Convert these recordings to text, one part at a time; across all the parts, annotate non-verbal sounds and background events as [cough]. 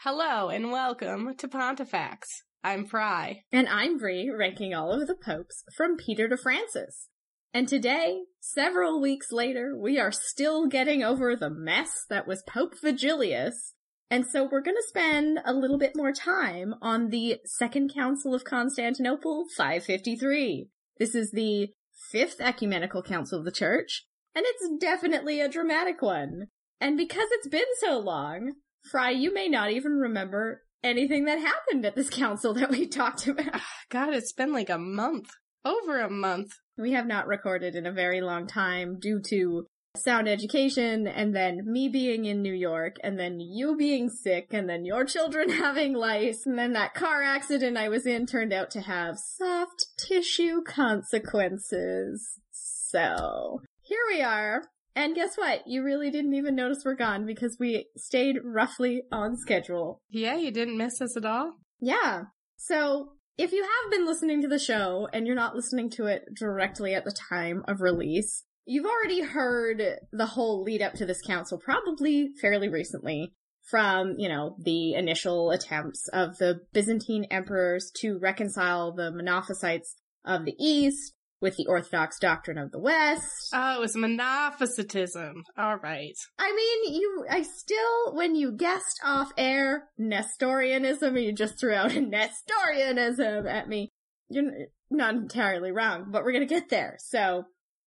Hello and welcome to Pontifex. I'm Fry. And I'm Bree, ranking all of the popes from Peter to Francis. And today, several weeks later, we are still getting over the mess that was Pope Vigilius. And so we're gonna spend a little bit more time on the Second Council of Constantinople 553. This is the fifth ecumenical council of the church, and it's definitely a dramatic one. And because it's been so long, Fry, you may not even remember anything that happened at this [laughs] council that we talked about. Ah, God, it's been like a month. Over a month. We have not recorded in a very long time due to sound education and then me being in New York and then you being sick and then your children [laughs] having lice and then that car accident I was in turned out to have soft tissue consequences. So here we are and guess what? You really didn't even notice we're gone because we stayed roughly on schedule. Yeah, you didn't miss us at all? Yeah. So, if you have been listening to the show and you're not listening to it directly at the time of release, you've already heard the whole lead up to this council probably fairly recently from, you know, the initial attempts of the Byzantine emperors to reconcile the Monophysites of the East with the Orthodox doctrine of the West. Oh, it was Monophysitism. All right. I mean, you, I still, when you guessed off air Nestorianism, you just threw out a [laughs] Nestorianism at me. You're not entirely wrong, but we're gonna get there. So,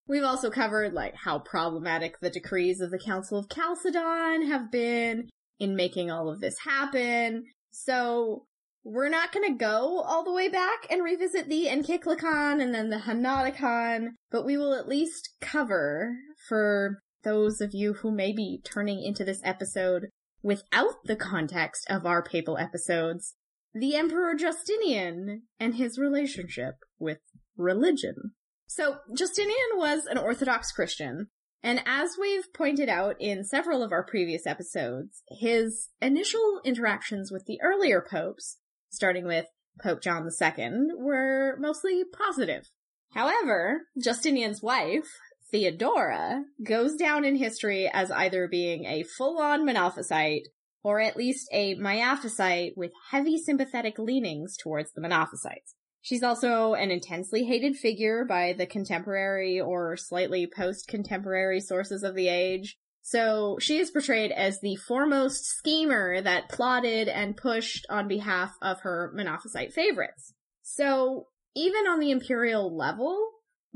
we've also covered like how problematic the decrees of the Council of Chalcedon have been in making all of this happen. So, we're not gonna go all the way back and revisit the Encyclicon and then the Henoticon, but we will at least cover for those of you who may be turning into this episode without the context of our papal episodes, the Emperor Justinian and his relationship with religion. So, Justinian was an Orthodox Christian, and as we've pointed out in several of our previous episodes, his initial interactions with the earlier popes starting with Pope John II, were mostly positive. However, Justinian's wife, Theodora, goes down in history as either being a full-on Monophysite or at least a Miaphysite with heavy sympathetic leanings towards the Monophysites. She's also an intensely hated figure by the contemporary or slightly post-contemporary sources of the age, so she is portrayed as the foremost schemer that plotted and pushed on behalf of her Monophysite favorites. So even on the imperial level,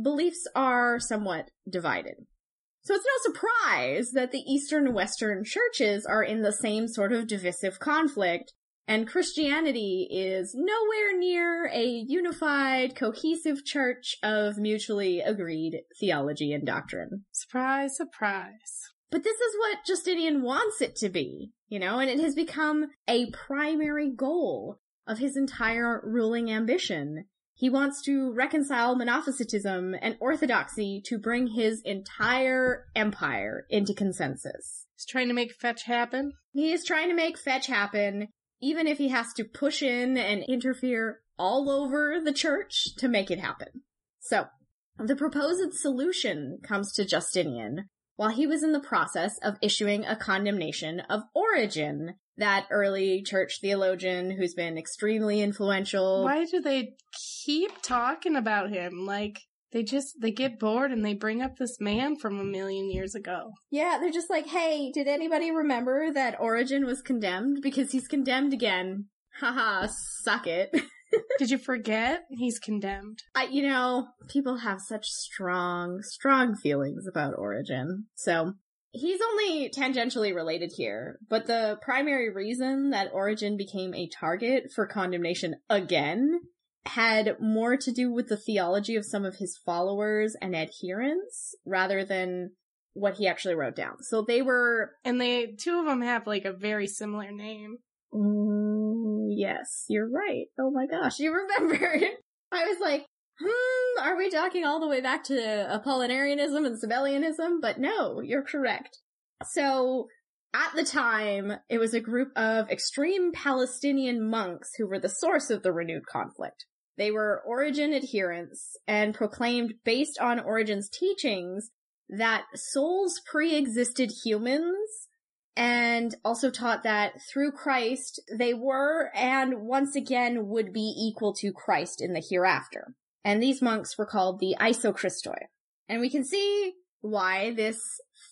beliefs are somewhat divided. So it's no surprise that the Eastern Western churches are in the same sort of divisive conflict, and Christianity is nowhere near a unified, cohesive church of mutually agreed theology and doctrine. Surprise, surprise. But this is what Justinian wants it to be, you know, and it has become a primary goal of his entire ruling ambition. He wants to reconcile Monophysitism and Orthodoxy to bring his entire empire into consensus. He's trying to make fetch happen. He is trying to make fetch happen, even if he has to push in and interfere all over the church to make it happen. So, the proposed solution comes to Justinian while he was in the process of issuing a condemnation of Origen, that early church theologian who's been extremely influential. Why do they keep talking about him? Like, they just, they get bored and they bring up this man from a million years ago. Yeah, they're just like, hey, did anybody remember that Origen was condemned? Because he's condemned again. Haha, suck it. [laughs] Did you forget? He's condemned. I, you know, people have such strong, strong feelings about Origen. So, he's only tangentially related here, but the primary reason that Origen became a target for condemnation again had more to do with the theology of some of his followers and adherents rather than what he actually wrote down. So they were. And they, two of them have like a very similar name. Mm, yes, you're right. Oh my gosh, you remembered. [laughs] I was like, hmm, are we talking all the way back to Apollinarianism and Sabellianism? But no, you're correct. So, at the time, it was a group of extreme Palestinian monks who were the source of the renewed conflict. They were Origen adherents and proclaimed based on Origen's teachings that souls pre-existed humans and also taught that through Christ they were and once again would be equal to Christ in the hereafter. And these monks were called the Isochristoi. And we can see why this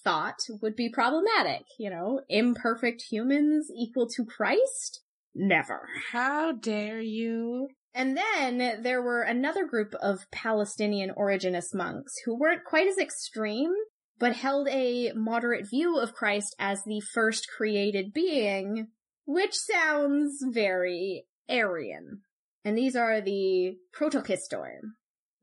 thought would be problematic. You know, imperfect humans equal to Christ? Never. How dare you? And then there were another group of Palestinian originist monks who weren't quite as extreme, but held a moderate view of Christ as the first created being, which sounds very Arian. And these are the Protoktistoi,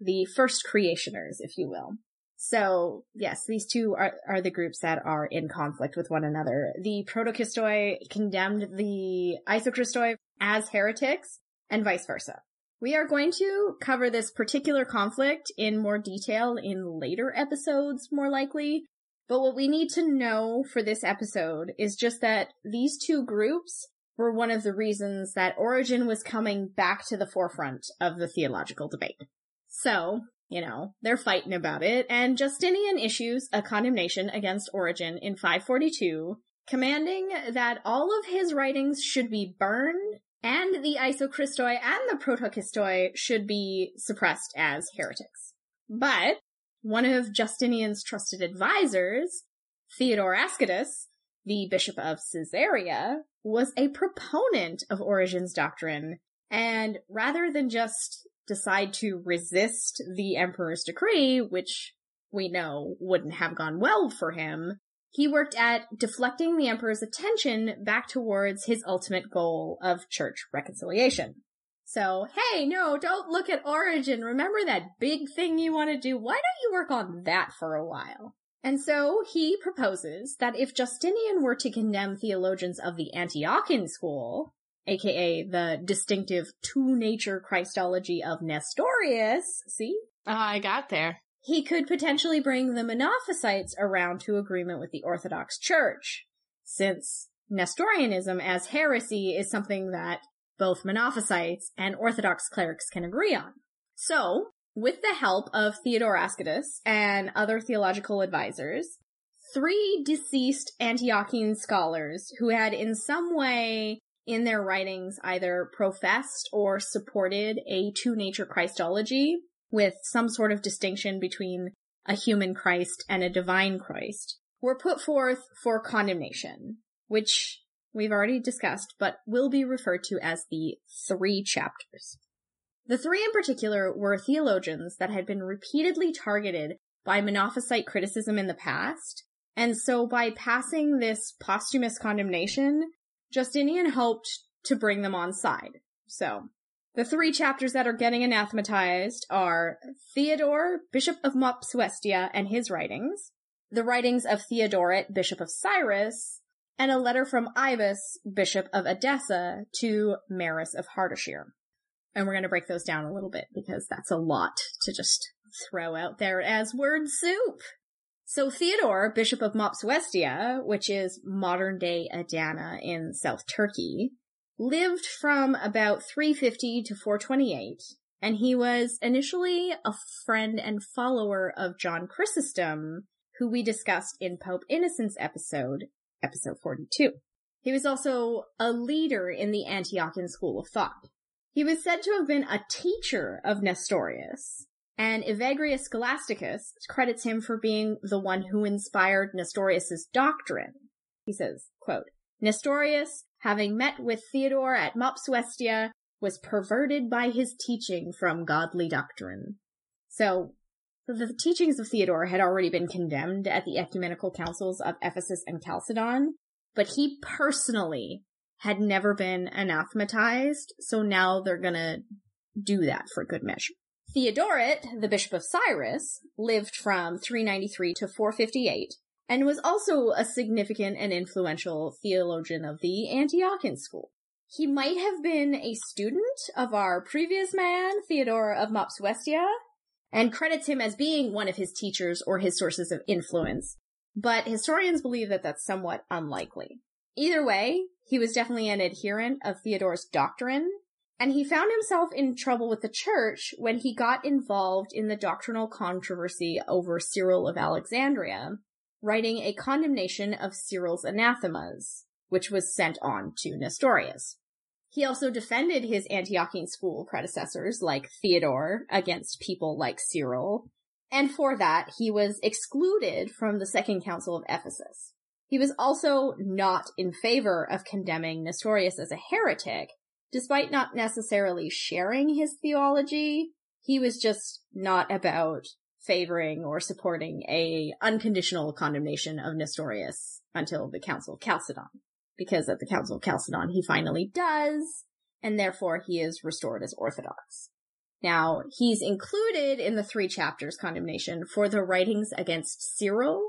the first creationers, if you will. So, yes, these two are, are the groups that are in conflict with one another. The Protoktistoi condemned the Isochristoi as heretics, and vice versa. We are going to cover this particular conflict in more detail in later episodes, more likely. But what we need to know for this episode is just that these two groups were one of the reasons that Origen was coming back to the forefront of the theological debate. So, you know, they're fighting about it, and Justinian issues a condemnation against Origen in 542, commanding that all of his writings should be burned, and the Isochristoi and the Protoktistoi should be suppressed as heretics. But, one of Justinian's trusted advisors, Theodore Ascidas, the Bishop of Caesarea, was a proponent of Origen's doctrine, and rather than just decide to resist the emperor's decree, which we know wouldn't have gone well for him, he worked at deflecting the emperor's attention back towards his ultimate goal of church reconciliation. So, hey, no, don't look at Origen. Remember that big thing you want to do? Why don't you work on that for a while? And so he proposes that if Justinian were to condemn theologians of the Antiochian school, aka the distinctive two nature Christology of Nestorius. See? Oh, I got there. He could potentially bring the Monophysites around to agreement with the Orthodox Church, since Nestorianism as heresy is something that both Monophysites and Orthodox clerics can agree on. So, with the help of Theodore Ascidas and other theological advisors, three deceased Antiochian scholars who had in some way in their writings either professed or supported a two nature Christology with some sort of distinction between a human Christ and a divine Christ were put forth for condemnation, which we've already discussed, but will be referred to as the three chapters. The three in particular were theologians that had been repeatedly targeted by Monophysite criticism in the past, and so by passing this posthumous condemnation, Justinian hoped to bring them on side. So, the three chapters that are getting anathematized are Theodore, Bishop of Mopsuestia, and his writings, the writings of Theodoret, Bishop of Cyrus, and a letter from Ibas, Bishop of Edessa, to Maris of Hardashir. And we're going to break those down a little bit because that's a lot to just throw out there as word soup. So Theodore, Bishop of Mopsuestia, which is modern day Adana in South Turkey, lived from about 350 to 428, and he was initially a friend and follower of John Chrysostom, who we discussed in Pope Innocent's episode, episode 42. He was also a leader in the Antiochian school of thought. He was said to have been a teacher of Nestorius, and Evagrius Scholasticus credits him for being the one who inspired Nestorius's doctrine. He says, quote, Nestorius, having met with Theodore at Mopsuestia, was perverted by his teaching from godly doctrine. So, the teachings of Theodore had already been condemned at the ecumenical councils of Ephesus and Chalcedon, but he personally had never been anathematized, so now they're gonna do that for good measure. Theodoret, the Bishop of Cyrus, lived from 393 to 458 and was also a significant and influential theologian of the Antiochian school. He might have been a student of our previous man, Theodore of Mopsuestia, and credits him as being one of his teachers or his sources of influence, but historians believe that that's somewhat unlikely. Either way, he was definitely an adherent of Theodore's doctrine And he found himself in trouble with the church when he got involved in the doctrinal controversy over Cyril of Alexandria, writing a condemnation of Cyril's anathemas, which was sent on to Nestorius. He also defended his Antiochian school predecessors like Theodore against people like Cyril, and for that he was excluded from the Second Council of Ephesus. He was also not in favor of condemning Nestorius as a heretic, despite not necessarily sharing his theology. He was just not about favoring or supporting a unconditional condemnation of Nestorius until the Council of Chalcedon because at the Council of Chalcedon he finally does, and therefore he is restored as Orthodox. Now, he's included in the three chapters condemnation for the writings against Cyril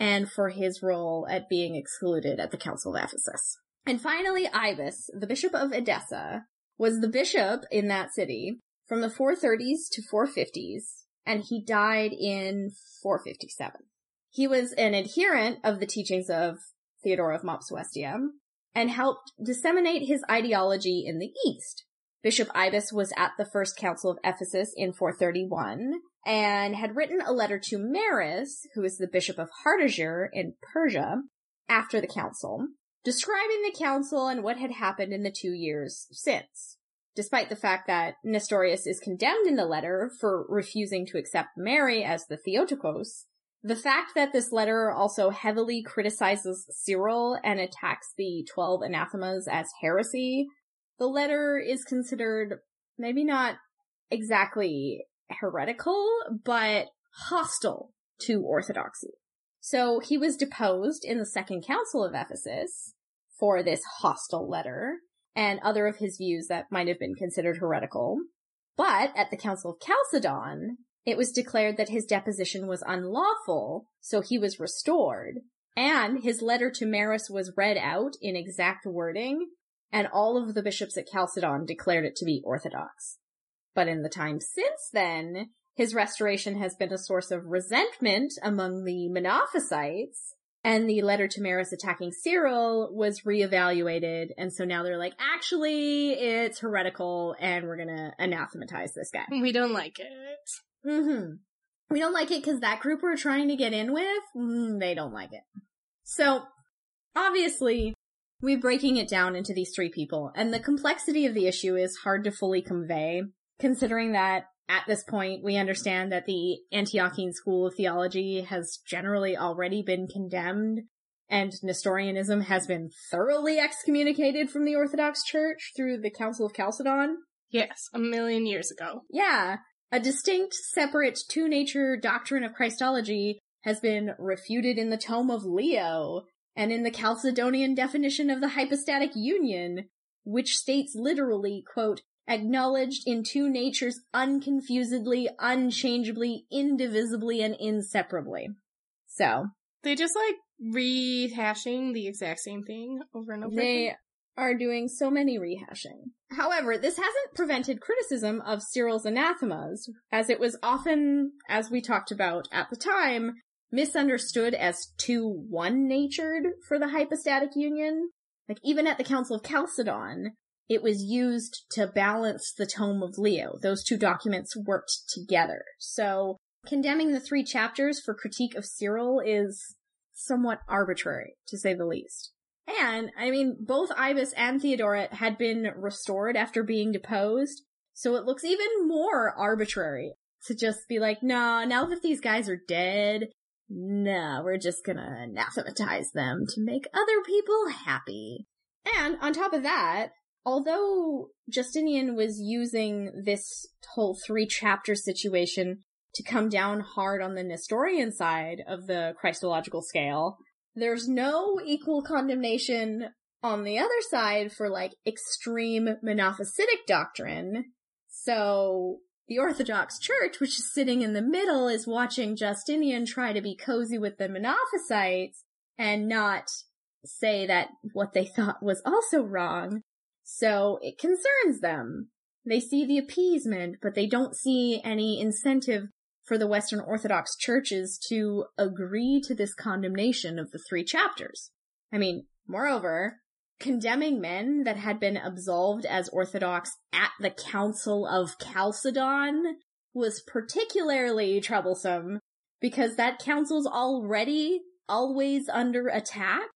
and for his role at being excluded at the Council of Ephesus. And finally, Ibas, the bishop of Edessa, was the bishop in that city from the 430s to 450s, and he died in 457. He was an adherent of the teachings of Theodore of Mopsuestia, and helped disseminate his ideology in the East. Bishop Ibas was at the First Council of Ephesus in 431 and had written a letter to Maris, who is the Bishop of Hardashir in Persia, after the council, describing the council and what had happened in the two years since. Despite the fact that Nestorius is condemned in the letter for refusing to accept Mary as the Theotokos, the fact that this letter also heavily criticizes Cyril and attacks the 12 anathemas as heresy, the letter is considered maybe not exactly heretical, but hostile to orthodoxy. So he was deposed in the Second Council of Ephesus for this hostile letter and other of his views that might have been considered heretical. But at the Council of Chalcedon, it was declared that his deposition was unlawful, so he was restored, and his letter to Maris was read out in exact wording, and all of the bishops at Chalcedon declared it to be orthodox. But in the time since then, his restoration has been a source of resentment among the Monophysites, and the letter to Maris attacking Cyril was reevaluated, and so now they're like, actually, it's heretical, and we're gonna anathematize this guy. We don't like it. Mm-hmm. We don't like it because that group we're trying to get in with, mm, they don't like it. So, obviously, we're breaking it down into these three people, and the complexity of the issue is hard to fully convey, considering that at this point we understand that the Antiochian school of theology has generally already been condemned, and Nestorianism has been thoroughly excommunicated from the Orthodox Church through the Council of Chalcedon. Yes, a million years ago. Yeah, a distinct, separate, two-nature doctrine of Christology has been refuted in the tome of Leo and in the Chalcedonian definition of the hypostatic union, which states literally, quote, acknowledged in two natures unconfusedly, unchangeably, indivisibly, and inseparably. So. They just like rehashing the exact same thing over and over They again. are doing so many rehashing. However, this hasn't prevented criticism of Cyril's anathemas, as it was often, as we talked about at the time, misunderstood as too one-natured for the hypostatic union. Like even at the Council of Chalcedon, it was used to balance the tome of Leo. Those two documents worked together. So condemning the three chapters for critique of Cyril is somewhat arbitrary, to say the least. And, I mean, both Ibas and Theodoret had been restored after being deposed, so it looks even more arbitrary to just be like, nah, now that these guys are dead, nah, we're just gonna anathematize them to make other people happy. And on top of that, although Justinian was using this whole three chapter situation to come down hard on the Nestorian side of the Christological scale, there's no equal condemnation on the other side for like extreme monophysitic doctrine. So the Orthodox Church, which is sitting in the middle, is watching Justinian try to be cozy with the Monophysites and not say that what they thought was also wrong. So it concerns them. They see the appeasement, but they don't see any incentive for the Western Orthodox churches to agree to this condemnation of the three chapters. I mean, moreover, condemning men that had been absolved as Orthodox at the Council of Chalcedon was particularly troublesome because that council's already always under attack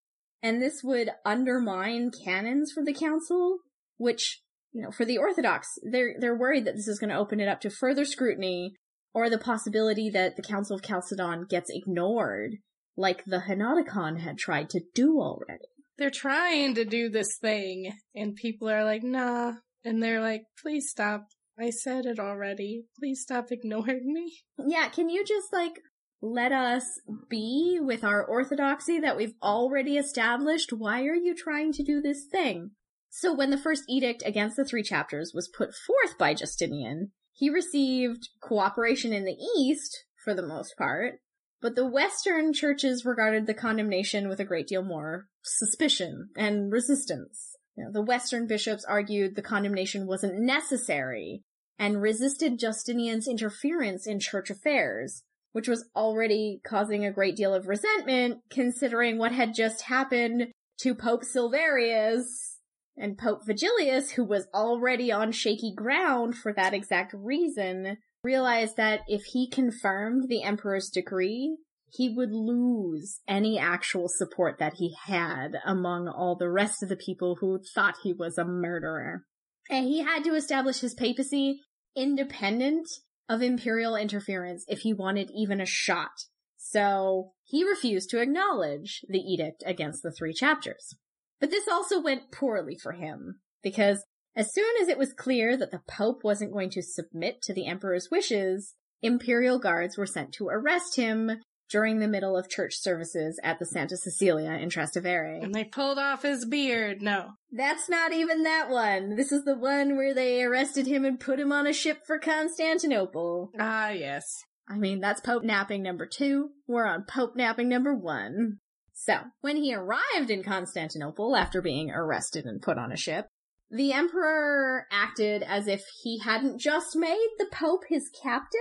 and this would undermine canons for the council, which, you know, for the Orthodox, they're, they're worried that this is going to open it up to further scrutiny or the possibility that the Council of Chalcedon gets ignored, like the Henoticon had tried to do already. They're trying to do this thing, and people are like, nah. And they're like, please stop. I said it already. Please stop ignoring me. Yeah, can you just like let us be with our orthodoxy that we've already established? Why are you trying to do this thing? So when the first edict against the three chapters was put forth by Justinian, he received cooperation in the East, for the most part, but the Western churches regarded the condemnation with a great deal more suspicion and resistance. You know, the Western bishops argued the condemnation wasn't necessary and resisted Justinian's interference in church affairs, which was already causing a great deal of resentment considering what had just happened to Pope Silverius and Pope Vigilius, who was already on shaky ground for that exact reason, realized that if he confirmed the emperor's decree, he would lose any actual support that he had among all the rest of the people who thought he was a murderer. And he had to establish his papacy independent of imperial interference if he wanted even a shot. So he refused to acknowledge the edict against the three chapters. But this also went poorly for him, because as soon as it was clear that the Pope wasn't going to submit to the Emperor's wishes, imperial guards were sent to arrest him during the middle of church services at the Santa Cecilia in Trastevere. And they pulled off his beard. No. That's not even that one. This is the one where they arrested him and put him on a ship for Constantinople. Ah, yes. I mean, that's Pope napping number two. We're on Pope napping number one. So, when he arrived in Constantinople after being arrested and put on a ship, the emperor acted as if he hadn't just made the pope his captive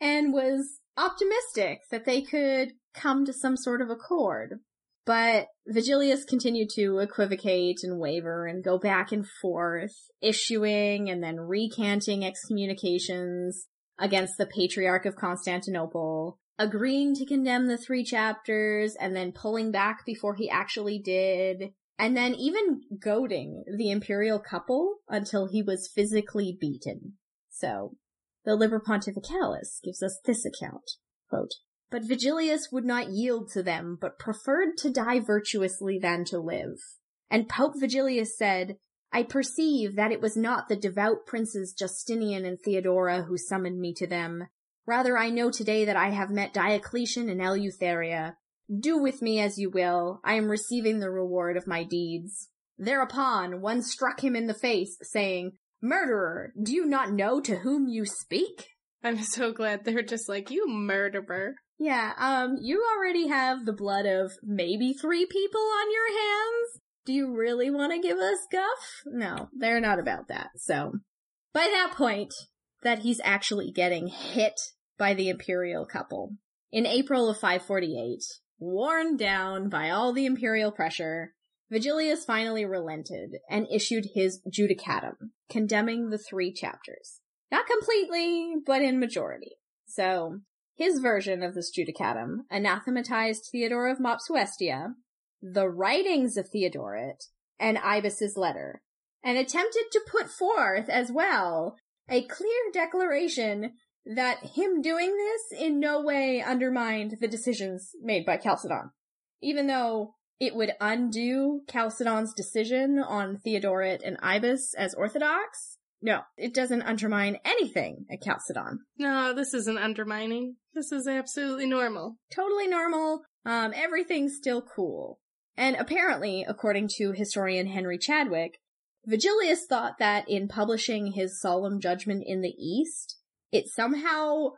and was optimistic that they could come to some sort of accord. But Vigilius continued to equivocate and waver and go back and forth, issuing and then recanting excommunications against the Patriarch of Constantinople, agreeing to condemn the three chapters and then pulling back before he actually did, and then even goading the imperial couple until he was physically beaten. So, the Liber Pontificalis gives us this account. Quote, but Vigilius would not yield to them, but preferred to die virtuously than to live. And Pope Vigilius said, I perceive that it was not the devout princes Justinian and Theodora who summoned me to them. Rather, I know today that I have met Diocletian and Eleutheria. Do with me as you will. I am receiving the reward of my deeds. Thereupon, one struck him in the face, saying, Murderer, do you not know to whom you speak? I'm so glad they're just like, you murderer. Yeah, um, you already have the blood of maybe three people on your hands. Do you really want to give us guff? No, they're not about that. So, by that point, that he's actually getting hit by the imperial couple. In April of 548, worn down by all the imperial pressure, Vigilius finally relented and issued his Judicatum, condemning the three chapters. Not completely, but in majority. So, his version of this Judicatum anathematized Theodore of Mopsuestia, the writings of Theodoret, and Ibas's letter, and attempted to put forth as well a clear declaration that him doing this in no way undermined the decisions made by Chalcedon. Even though it would undo Chalcedon's decision on Theodoret and Ibas as orthodox, no, it doesn't undermine anything at Chalcedon. No, this isn't undermining. This is absolutely normal. Totally normal. Um, everything's still cool. And apparently, according to historian Henry Chadwick, Vigilius thought that in publishing his solemn judgment in the East, it somehow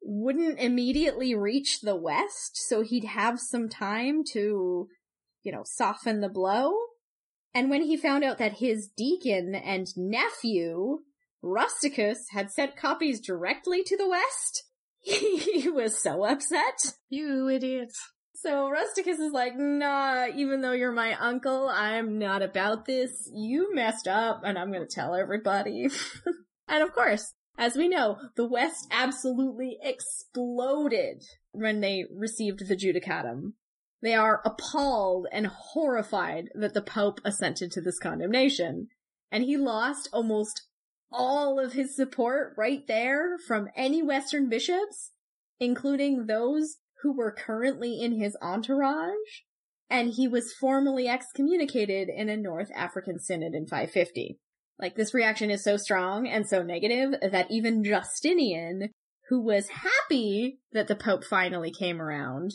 wouldn't immediately reach the West, so he'd have some time to, you know, soften the blow. And when he found out that his deacon and nephew, Rusticus, had sent copies directly to the West, [laughs] he was so upset. You idiots. So Rusticus is like, nah, even though you're my uncle, I'm not about this. You messed up and I'm gonna tell everybody. [laughs] and of course, as we know, the West absolutely exploded when they received the Judicatum. They are appalled and horrified that the Pope assented to this condemnation. And he lost almost all of his support right there from any Western bishops, including those who were currently in his entourage. And he was formally excommunicated in a North African synod in 550. Like this reaction is so strong and so negative that even Justinian, who was happy that the Pope finally came around,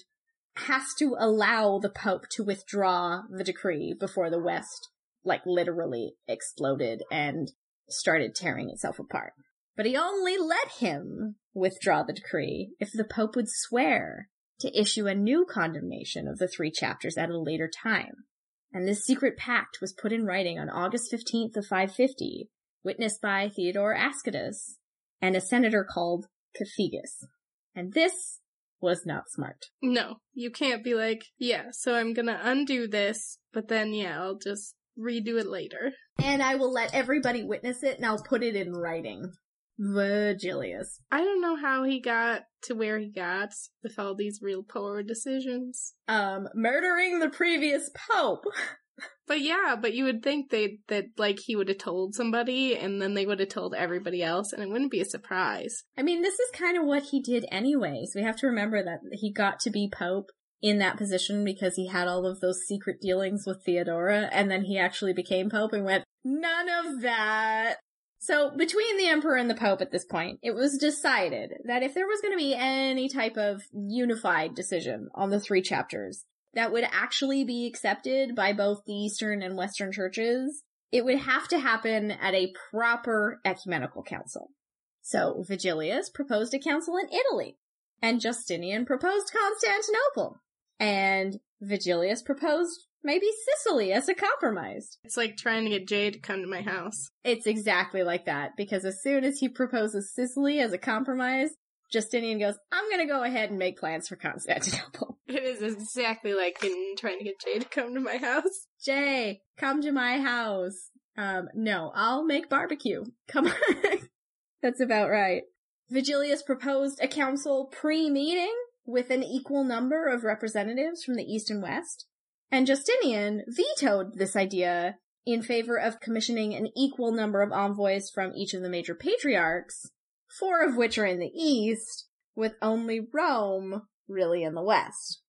has to allow the Pope to withdraw the decree before the West, like literally exploded and started tearing itself apart. But he only let him withdraw the decree if the Pope would swear to issue a new condemnation of the three chapters at a later time. And this secret pact was put in writing on August 15th of 550, witnessed by Theodore Ascidas and a senator called Cethegus. And this was not smart. No, you can't be like, yeah, so I'm gonna undo this, but then yeah, I'll just redo it later. And I will let everybody witness it and I'll put it in writing. Virgilius. I don't know how he got to where he got with all these real poor decisions. Um, murdering the previous pope. [laughs] But yeah, but you would think they that like he would have told somebody and then they would have told everybody else and it wouldn't be a surprise. I mean, this is kind of what he did anyways. We have to remember that he got to be pope in that position because he had all of those secret dealings with Theodora and then he actually became pope and went, none of that. So between the emperor and the pope at this point, it was decided that if there was going to be any type of unified decision on the three chapters that would actually be accepted by both the Eastern and Western churches, it would have to happen at a proper ecumenical council. So Vigilius proposed a council in Italy, and Justinian proposed Constantinople, and Vigilius proposed maybe Sicily as a compromise. It's like trying to get Jay to come to my house. It's exactly like that, because as soon as he proposes Sicily as a compromise, Justinian goes, I'm gonna go ahead and make plans for Constantinople. [laughs] It is exactly like in trying to get Jay to come to my house. Jay, come to my house. Um, no, I'll make barbecue. Come [laughs] on. That's about right. Vigilius proposed a council pre-meeting with an equal number of representatives from the East and West. And Justinian vetoed this idea in favor of commissioning an equal number of envoys from each of the major patriarchs, four of which are in the East, with only Rome really in the West.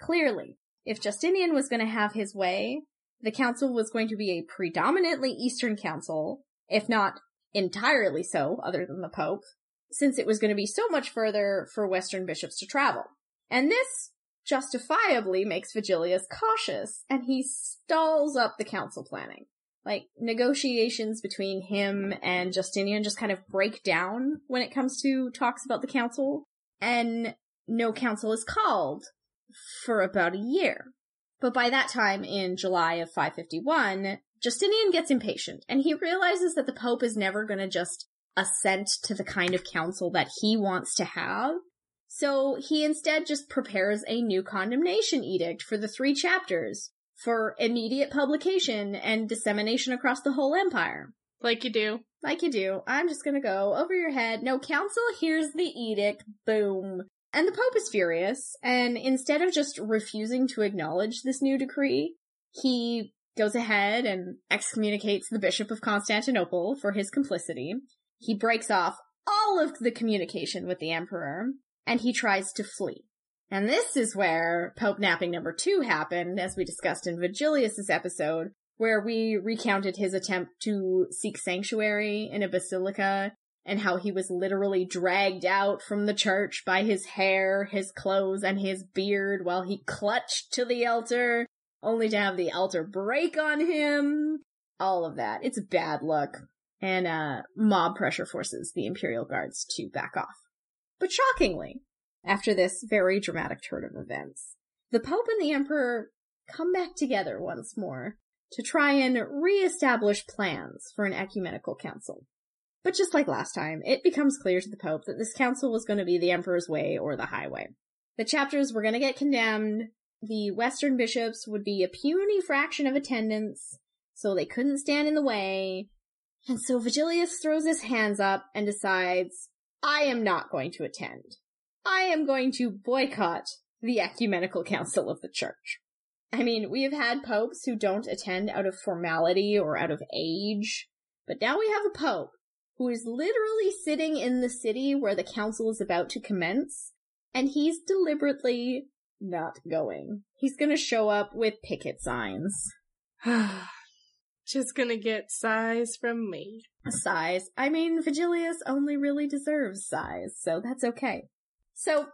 Clearly, if Justinian was going to have his way, the council was going to be a predominantly Eastern council, if not entirely so, other than the Pope, since it was going to be so much further for Western bishops to travel. And this justifiably makes Vigilius cautious, and he stalls up the council planning. Like, negotiations between him and Justinian just kind of break down when it comes to talks about the council, and no council is called for about a year. But by that time, in July of 551, Justinian gets impatient, and he realizes that the Pope is never gonna just assent to the kind of council that he wants to have. So he instead just prepares a new condemnation edict for the three chapters for immediate publication and dissemination across the whole empire. Like you do. Like you do. I'm just gonna go over your head. No council, here's the edict. Boom. And the Pope is furious, and instead of just refusing to acknowledge this new decree, he goes ahead and excommunicates the Bishop of Constantinople for his complicity. He breaks off all of the communication with the Emperor, and he tries to flee. And this is where Pope napping number two happened, as we discussed in Vigilius's episode, where we recounted his attempt to seek sanctuary in a basilica and how he was literally dragged out from the church by his hair, his clothes, and his beard while he clutched to the altar, only to have the altar break on him. All of that. It's bad luck. And, uh, mob pressure forces the Imperial Guards to back off. But shockingly, after this very dramatic turn of events, the Pope and the Emperor come back together once more to try and re-establish plans for an ecumenical council. But just like last time, it becomes clear to the Pope that this council was going to be the Emperor's way or the highway. The chapters were going to get condemned, the Western bishops would be a puny fraction of attendance, so they couldn't stand in the way. And so Vigilius throws his hands up and decides, I am not going to attend. I am going to boycott the Ecumenical Council of the Church. I mean, we have had popes who don't attend out of formality or out of age, but now we have a pope who is literally sitting in the city where the council is about to commence, and he's deliberately not going. He's gonna show up with picket signs. [sighs] Just gonna get sighs from me. Sighs. I mean, Vigilius only really deserves sighs, so that's okay. So,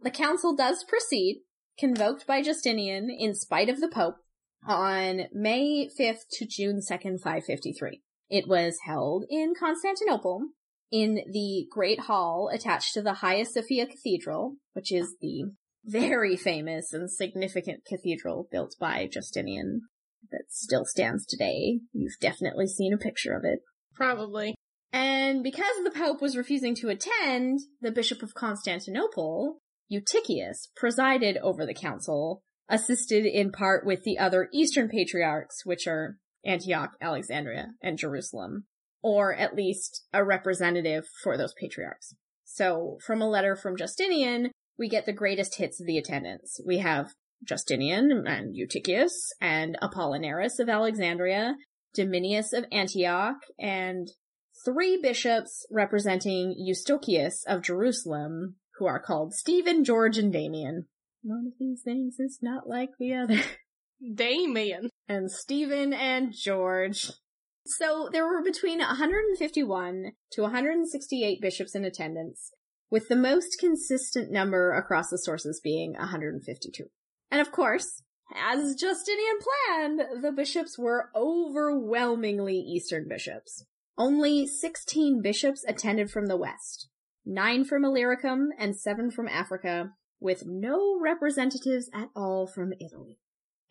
the council does proceed, convoked by Justinian in spite of the Pope, on May 5th to June 2nd, 553. It was held in Constantinople, in the Great Hall attached to the Hagia Sophia Cathedral, which is the very famous and significant cathedral built by Justinian that still stands today. You've definitely seen a picture of it. Probably. And because the Pope was refusing to attend, the Bishop of Constantinople, Eutychius, presided over the council, assisted in part with the other Eastern patriarchs, which are Antioch, Alexandria, and Jerusalem, or at least a representative for those patriarchs. So from a letter from Justinian, we get the greatest hits of the attendance. We have Justinian and Eutychius and Apollinaris of Alexandria, Dominius of Antioch, and three bishops representing Eustochius of Jerusalem, who are called Stephen, George, and Damien. One of these things is not like the other. [laughs] Damien. And Stephen and George. So there were between 151 to 168 bishops in attendance, with the most consistent number across the sources being 152. And of course, as Justinian planned, the bishops were overwhelmingly Eastern bishops. Only 16 bishops attended from the West, 9 from Illyricum and 7 from Africa, with no representatives at all from Italy.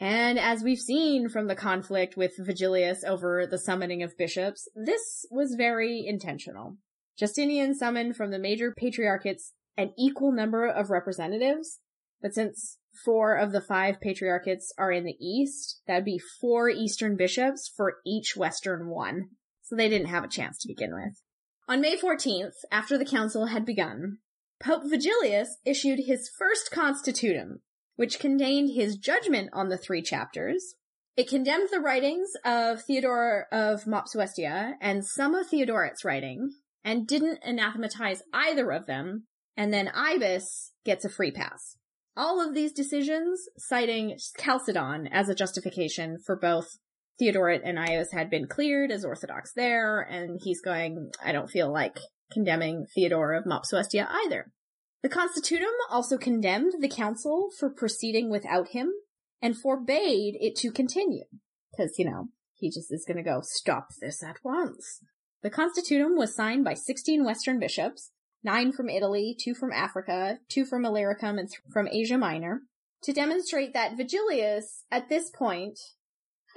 And as we've seen from the conflict with Vigilius over the summoning of bishops, this was very intentional. Justinian summoned from the major patriarchates an equal number of representatives, but since four of the five patriarchates are in the east, that'd be four eastern bishops for each western one. So they didn't have a chance to begin with. On May 14th, after the council had begun, Pope Vigilius issued his first constitutum, which contained his judgment on the three chapters. It condemned the writings of Theodore of Mopsuestia and some of Theodoret's writing, and didn't anathematize either of them, and then Ibas gets a free pass. All of these decisions citing Chalcedon as a justification for both Theodoret and Ios had been cleared as Orthodox there, and he's going, I don't feel like condemning Theodore of Mopsuestia either. The Constitutum also condemned the council for proceeding without him and forbade it to continue. Cause, you know, he just is gonna go, stop this at once. The Constitutum was signed by 16 Western bishops, nine from Italy, two from Africa, two from Illyricum, and th- from Asia Minor, to demonstrate that Vigilius, at this point,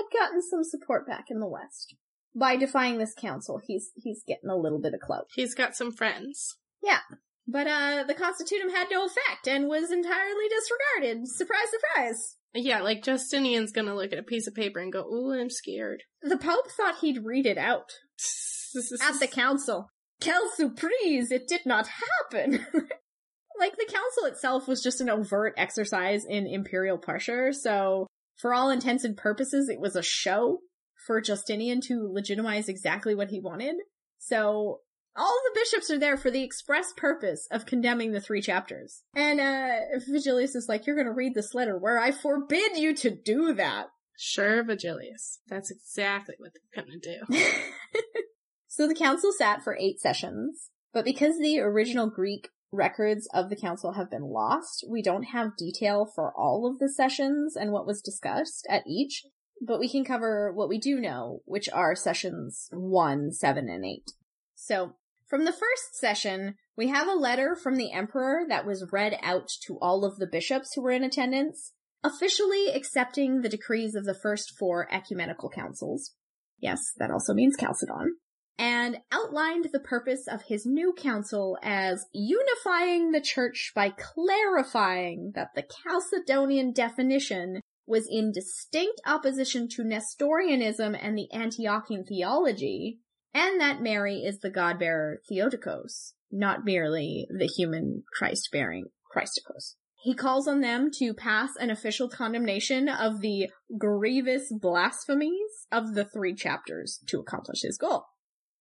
had gotten some support back in the West. By defying this council, he's he's getting a little bit of clout. He's got some friends. Yeah. But uh the Constitutum had no effect and was entirely disregarded. Surprise, surprise. Yeah, like Justinian's gonna look at a piece of paper and go, ooh, I'm scared. The Pope thought he'd read it out [laughs] at the council. Quelle surprise! It did not happen! [laughs] like, the council itself was just an overt exercise in imperial pressure, so for all intents and purposes, it was a show for Justinian to legitimize exactly what he wanted. So, all the bishops are there for the express purpose of condemning the three chapters. And, uh, Vigilius is like, you're gonna read this letter where I forbid you to do that. Sure, Vigilius. That's exactly what they're gonna do. [laughs] [laughs] So the council sat for eight sessions, but because the original Greek records of the council have been lost, we don't have detail for all of the sessions and what was discussed at each, but we can cover what we do know, which are sessions one, seven, and eight. So from the first session, we have a letter from the emperor that was read out to all of the bishops who were in attendance, officially accepting the decrees of the first four ecumenical councils. Yes, that also means Chalcedon. And outlined the purpose of his new council as unifying the church by clarifying that the Chalcedonian definition was in distinct opposition to Nestorianism and the Antiochian theology, and that Mary is the God-bearer Theotokos, not merely the human Christ-bearing Christokos. He calls on them to pass an official condemnation of the grievous blasphemies of the three chapters to accomplish his goal.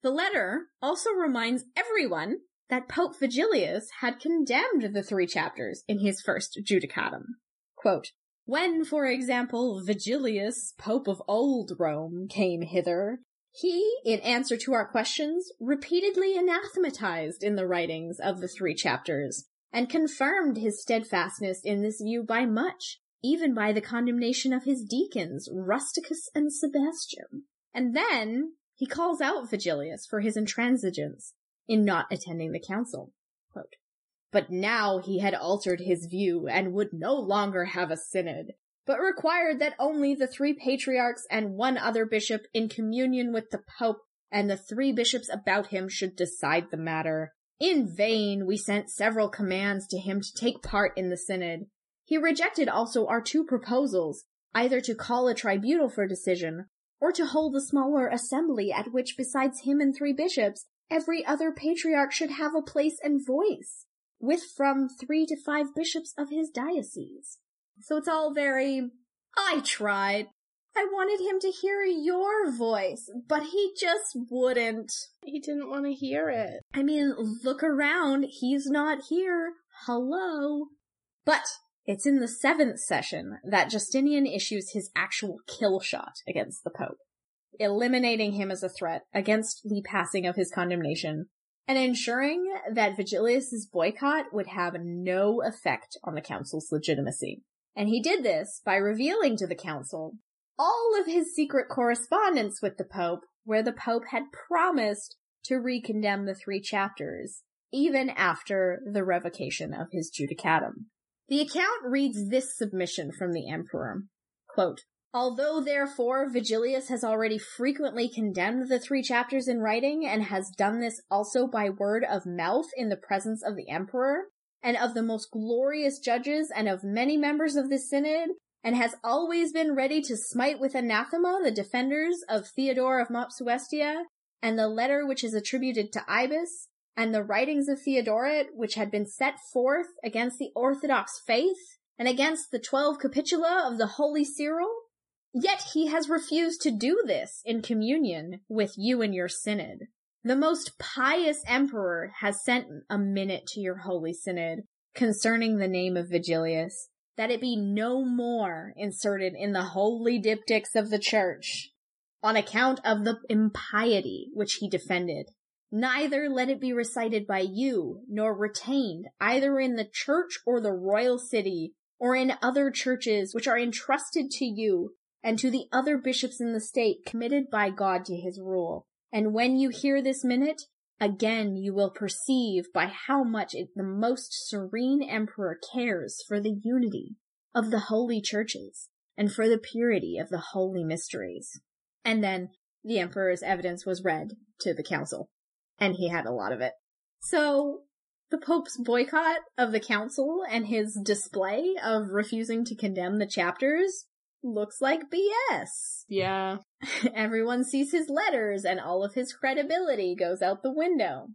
The letter also reminds everyone that Pope Vigilius had condemned the three chapters in his first Judicatum. Quote, when, for example, Vigilius, Pope of Old Rome, came hither, he, in answer to our questions, repeatedly anathematized in the writings of the three chapters, and confirmed his steadfastness in this view by much, even by the condemnation of his deacons, Rusticus and Sebastian. And then he calls out Vigilius for his intransigence in not attending the council. Quote, but now he had altered his view and would no longer have a synod, but required that only the three patriarchs and one other bishop in communion with the pope and the three bishops about him should decide the matter. In vain we sent several commands to him to take part in the synod. He rejected also our two proposals, either to call a tribunal for decision, or to hold a smaller assembly at which besides him and three bishops, every other patriarch should have a place and voice, with from three to five bishops of his diocese. So it's all very, I tried. I wanted him to hear your voice, but he just wouldn't. He didn't want to hear it. I mean, look around. He's not here. Hello. But it's in the seventh session that Justinian issues his actual kill shot against the Pope, eliminating him as a threat against the passing of his condemnation and ensuring that Vigilius's boycott would have no effect on the council's legitimacy. And he did this by revealing to the council all of his secret correspondence with the Pope, where the Pope had promised to recondemn the three chapters, even after the revocation of his judicatum. The account reads this submission from the emperor. Quote, Although therefore Vigilius has already frequently condemned the three chapters in writing and has done this also by word of mouth in the presence of the emperor and of the most glorious judges and of many members of the synod and has always been ready to smite with anathema the defenders of Theodore of Mopsuestia, and the letter which is attributed to Ibas, and the writings of Theodoret which had been set forth against the Orthodox faith, and against the twelve capitula of the Holy Cyril, yet he has refused to do this in communion with you and your synod. The most pious emperor has sent a minute to your holy synod concerning the name of Vigilius, that it be no more inserted in the holy diptychs of the church, on account of the impiety which he defended. Neither let it be recited by you, nor retained either in the church or the royal city, or in other churches which are entrusted to you, and to the other bishops in the state committed by God to his rule. And when you hear this minute, Again, you will perceive by how much it, the most serene emperor cares for the unity of the holy churches and for the purity of the holy mysteries. And then the emperor's evidence was read to the council, and he had a lot of it. So the Pope's boycott of the council and his display of refusing to condemn the chapters looks like BS. Yeah. [laughs] Everyone sees his letters and all of his credibility goes out the window.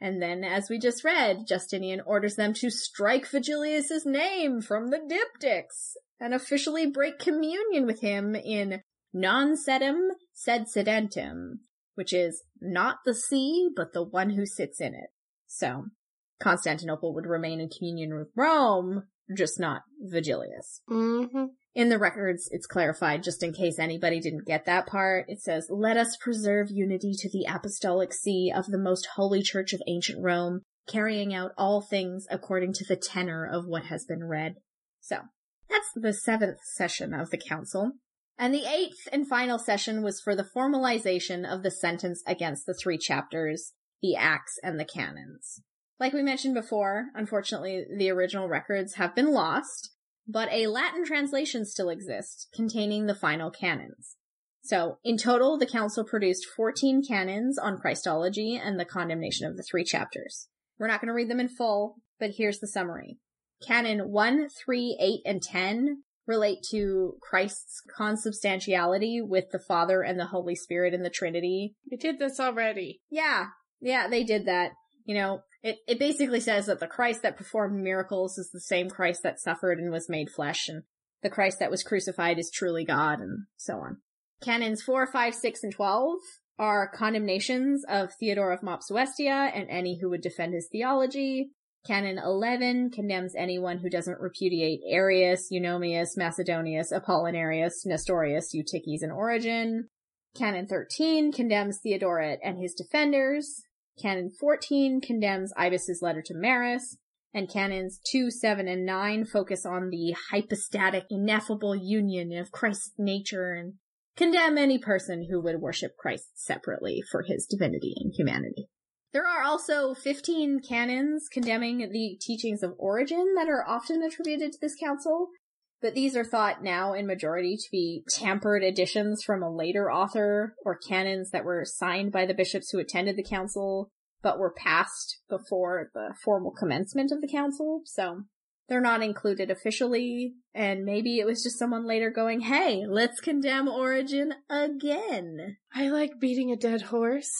And then, as we just read, Justinian orders them to strike Vigilius's name from the diptychs and officially break communion with him in non sedem sed sedentem, which is not the see, but the one who sits in it. So, Constantinople would remain in communion with Rome, just not Vigilius. Mm-hmm. In the records, it's clarified just in case anybody didn't get that part. It says, let us preserve unity to the apostolic see of the most holy church of ancient Rome, carrying out all things according to the tenor of what has been read. So, that's the seventh session of the council. And the eighth and final session was for the formalization of the sentence against the three chapters, the acts and the canons. Like we mentioned before, unfortunately, the original records have been lost, but a Latin translation still exists containing the final canons. So, in total, the council produced 14 canons on Christology and the condemnation of the three chapters. We're not going to read them in full, but here's the summary. Canon 1, 3, 8, and 10 relate to Christ's consubstantiality with the Father and the Holy Spirit in the Trinity. We did this already. Yeah, yeah, they did that. You know, it, it basically says that the Christ that performed miracles is the same Christ that suffered and was made flesh, and the Christ that was crucified is truly God, and so on. Canons 4, 5, 6, and 12 are condemnations of Theodore of Mopsuestia and any who would defend his theology. Canon 11 condemns anyone who doesn't repudiate Arius, Eunomius, Macedonius, Apollinarius, Nestorius, Eutyches, and Origen. Canon 13 condemns Theodoret and his defenders. Canon 14 condemns Ibas's letter to Maris. And canons 2, 7, and 9 focus on the hypostatic, ineffable union of Christ's nature and condemn any person who would worship Christ separately for his divinity and humanity. There are also 15 canons condemning the teachings of Origen that are often attributed to this council, but these are thought now in majority to be tampered editions from a later author or canons that were signed by the bishops who attended the council but were passed before the formal commencement of the council. So they're not included officially, and maybe it was just someone later going, hey, let's condemn Origen again. I like beating a dead horse.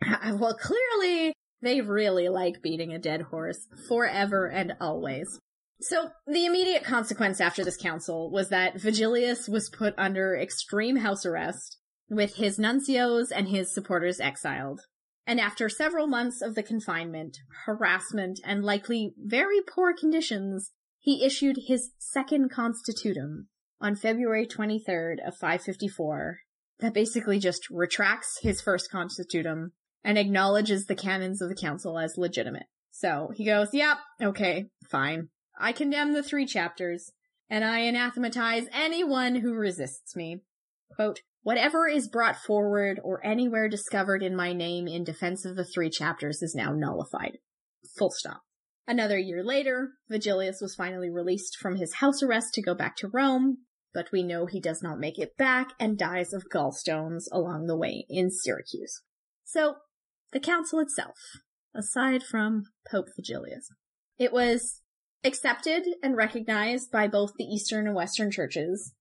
[laughs] well, clearly they really like beating a dead horse forever and always. So, the immediate consequence after this council was that Vigilius was put under extreme house arrest, with his nuncios and his supporters exiled. And after several months of the confinement, harassment, and likely very poor conditions, he issued his second constitutum on February 23rd of 554 that basically just retracts his first constitutum and acknowledges the canons of the council as legitimate. So he goes, yep, okay, fine. I condemn the three chapters, and I anathematize anyone who resists me. Quote, whatever is brought forward or anywhere discovered in my name in defense of the three chapters is now nullified. Full stop. Another year later, Vigilius was finally released from his house arrest to go back to Rome, but we know he does not make it back and dies of gallstones along the way in Syracuse. So, the council itself, aside from Pope Vigilius, it was accepted and recognized by both the Eastern and Western churches,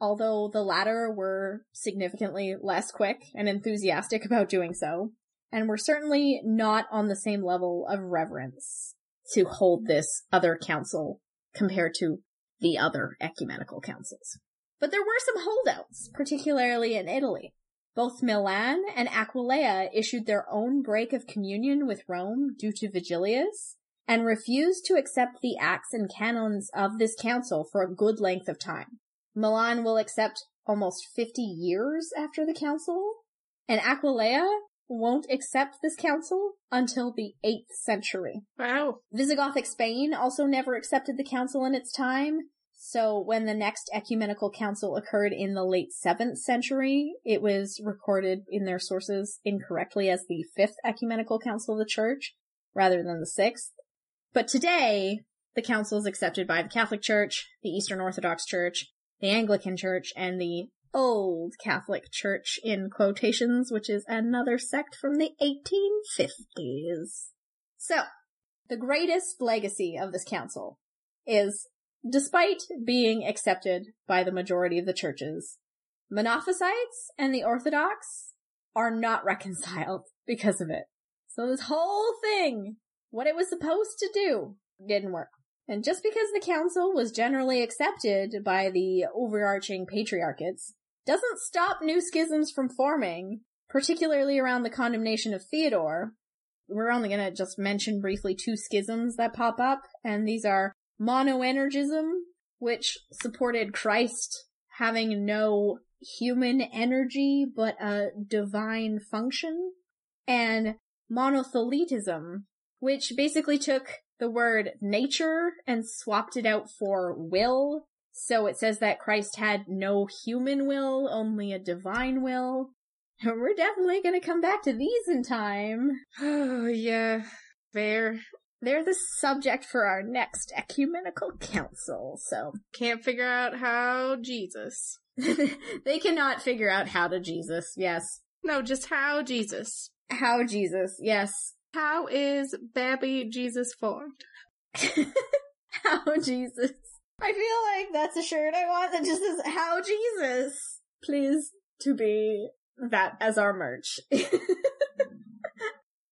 although the latter were significantly less quick and enthusiastic about doing so, and were certainly not on the same level of reverence to hold this other council compared to the other ecumenical councils. But there were some holdouts, particularly in Italy. Both Milan and Aquileia issued their own break of communion with Rome due to Vigilius and refused to accept the acts and canons of this council for a good length of time. Milan will accept almost 50 years after the council, and Aquileia won't accept this council until the 8th century. Wow. Visigothic Spain also never accepted the council in its time. So when the next ecumenical council occurred in the late 7th century, it was recorded in their sources incorrectly as the 5th ecumenical council of the church rather than the 6th. But today, the council is accepted by the Catholic Church, the Eastern Orthodox Church, the Anglican Church, and the old Catholic Church in quotations, which is another sect from the 1850s. So, the greatest legacy of this council is, despite being accepted by the majority of the churches, Monophysites and the Orthodox are not [laughs] reconciled because of it. So this whole thing, what it was supposed to do, didn't work. And just because the council was generally accepted by the overarching patriarchates doesn't stop new schisms from forming, particularly around the condemnation of Theodore. We're only to just mention briefly two schisms that pop up, and these are monoenergism, which supported Christ having no human energy but a divine function, and monothelitism, which basically took the word nature and swapped it out for will so it says that Christ had no human will, only a divine will. [laughs] We're definitely gonna come back to these in time. Oh, [sighs] yeah. Fair. They're the subject for our next ecumenical council, so. [laughs] Can't figure out how Jesus they cannot figure out how to Jesus. Yes. No, just how Jesus. How Jesus. Yes. How is baby Jesus formed? [laughs] how Jesus. I feel like that's a shirt I want that just says how Jesus. Please to be that as our merch. [laughs]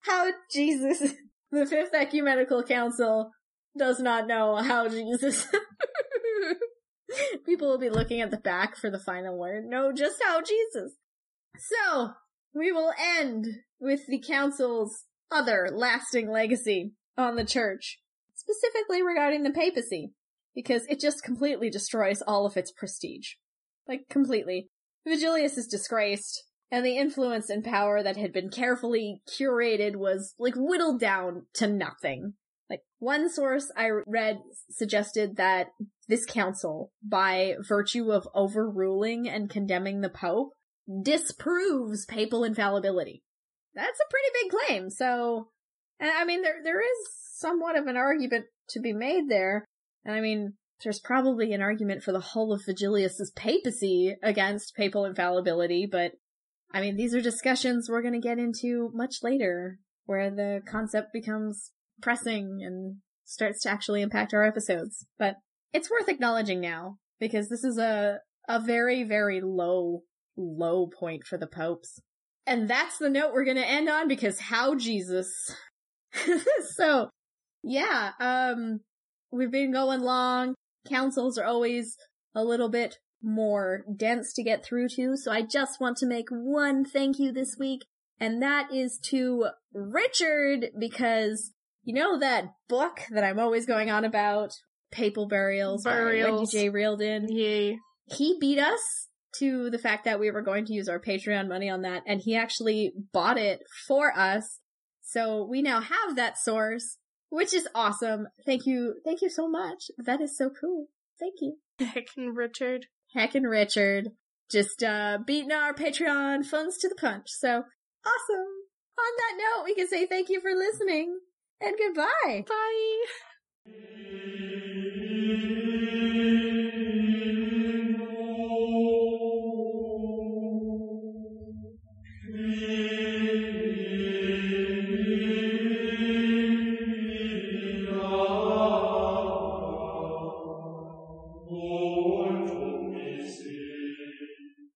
how Jesus. The Fifth Ecumenical Council does not know how Jesus. [laughs] People will be looking at the back for the final word. No, just how Jesus. So, we will end with the council's other lasting legacy on the church, specifically regarding the papacy, because it just completely destroys all of its prestige. Like, completely. Vigilius is disgraced, and the influence and power that had been carefully curated was, like, whittled down to nothing. Like, one source I read suggested that this council, by virtue of overruling and condemning the Pope, disproves papal infallibility. That's a pretty big claim, so, I mean, there, there is somewhat of an argument to be made there, and I mean, there's probably an argument for the whole of Vigilius's papacy against papal infallibility, but I mean, these are discussions we're going to get into much later, where the concept becomes pressing and starts to actually impact our episodes. But it's worth acknowledging now, because this is a, a very, very low, low point for the popes. And that's the note we're going to end on because how Jesus. [laughs] so, yeah, um, we've been going long. Councils are always a little bit more dense to get through to, so I just want to make one thank you this week, and that is to Richard, because you know that book that I'm always going on about, Papal Burials, Burials. by Wendy J. Reardon? Yay. He beat us to the fact that we were going to use our Patreon money on that, and he actually bought it for us. So we now have that source, which is awesome. Thank you. Thank you so much. That is so cool. Thank you. [laughs] Heckin' Richard. Heckin' Richard. Just, uh, beating our Patreon funds to the punch. So, awesome. On that note, we can say thank you for listening and goodbye. Bye.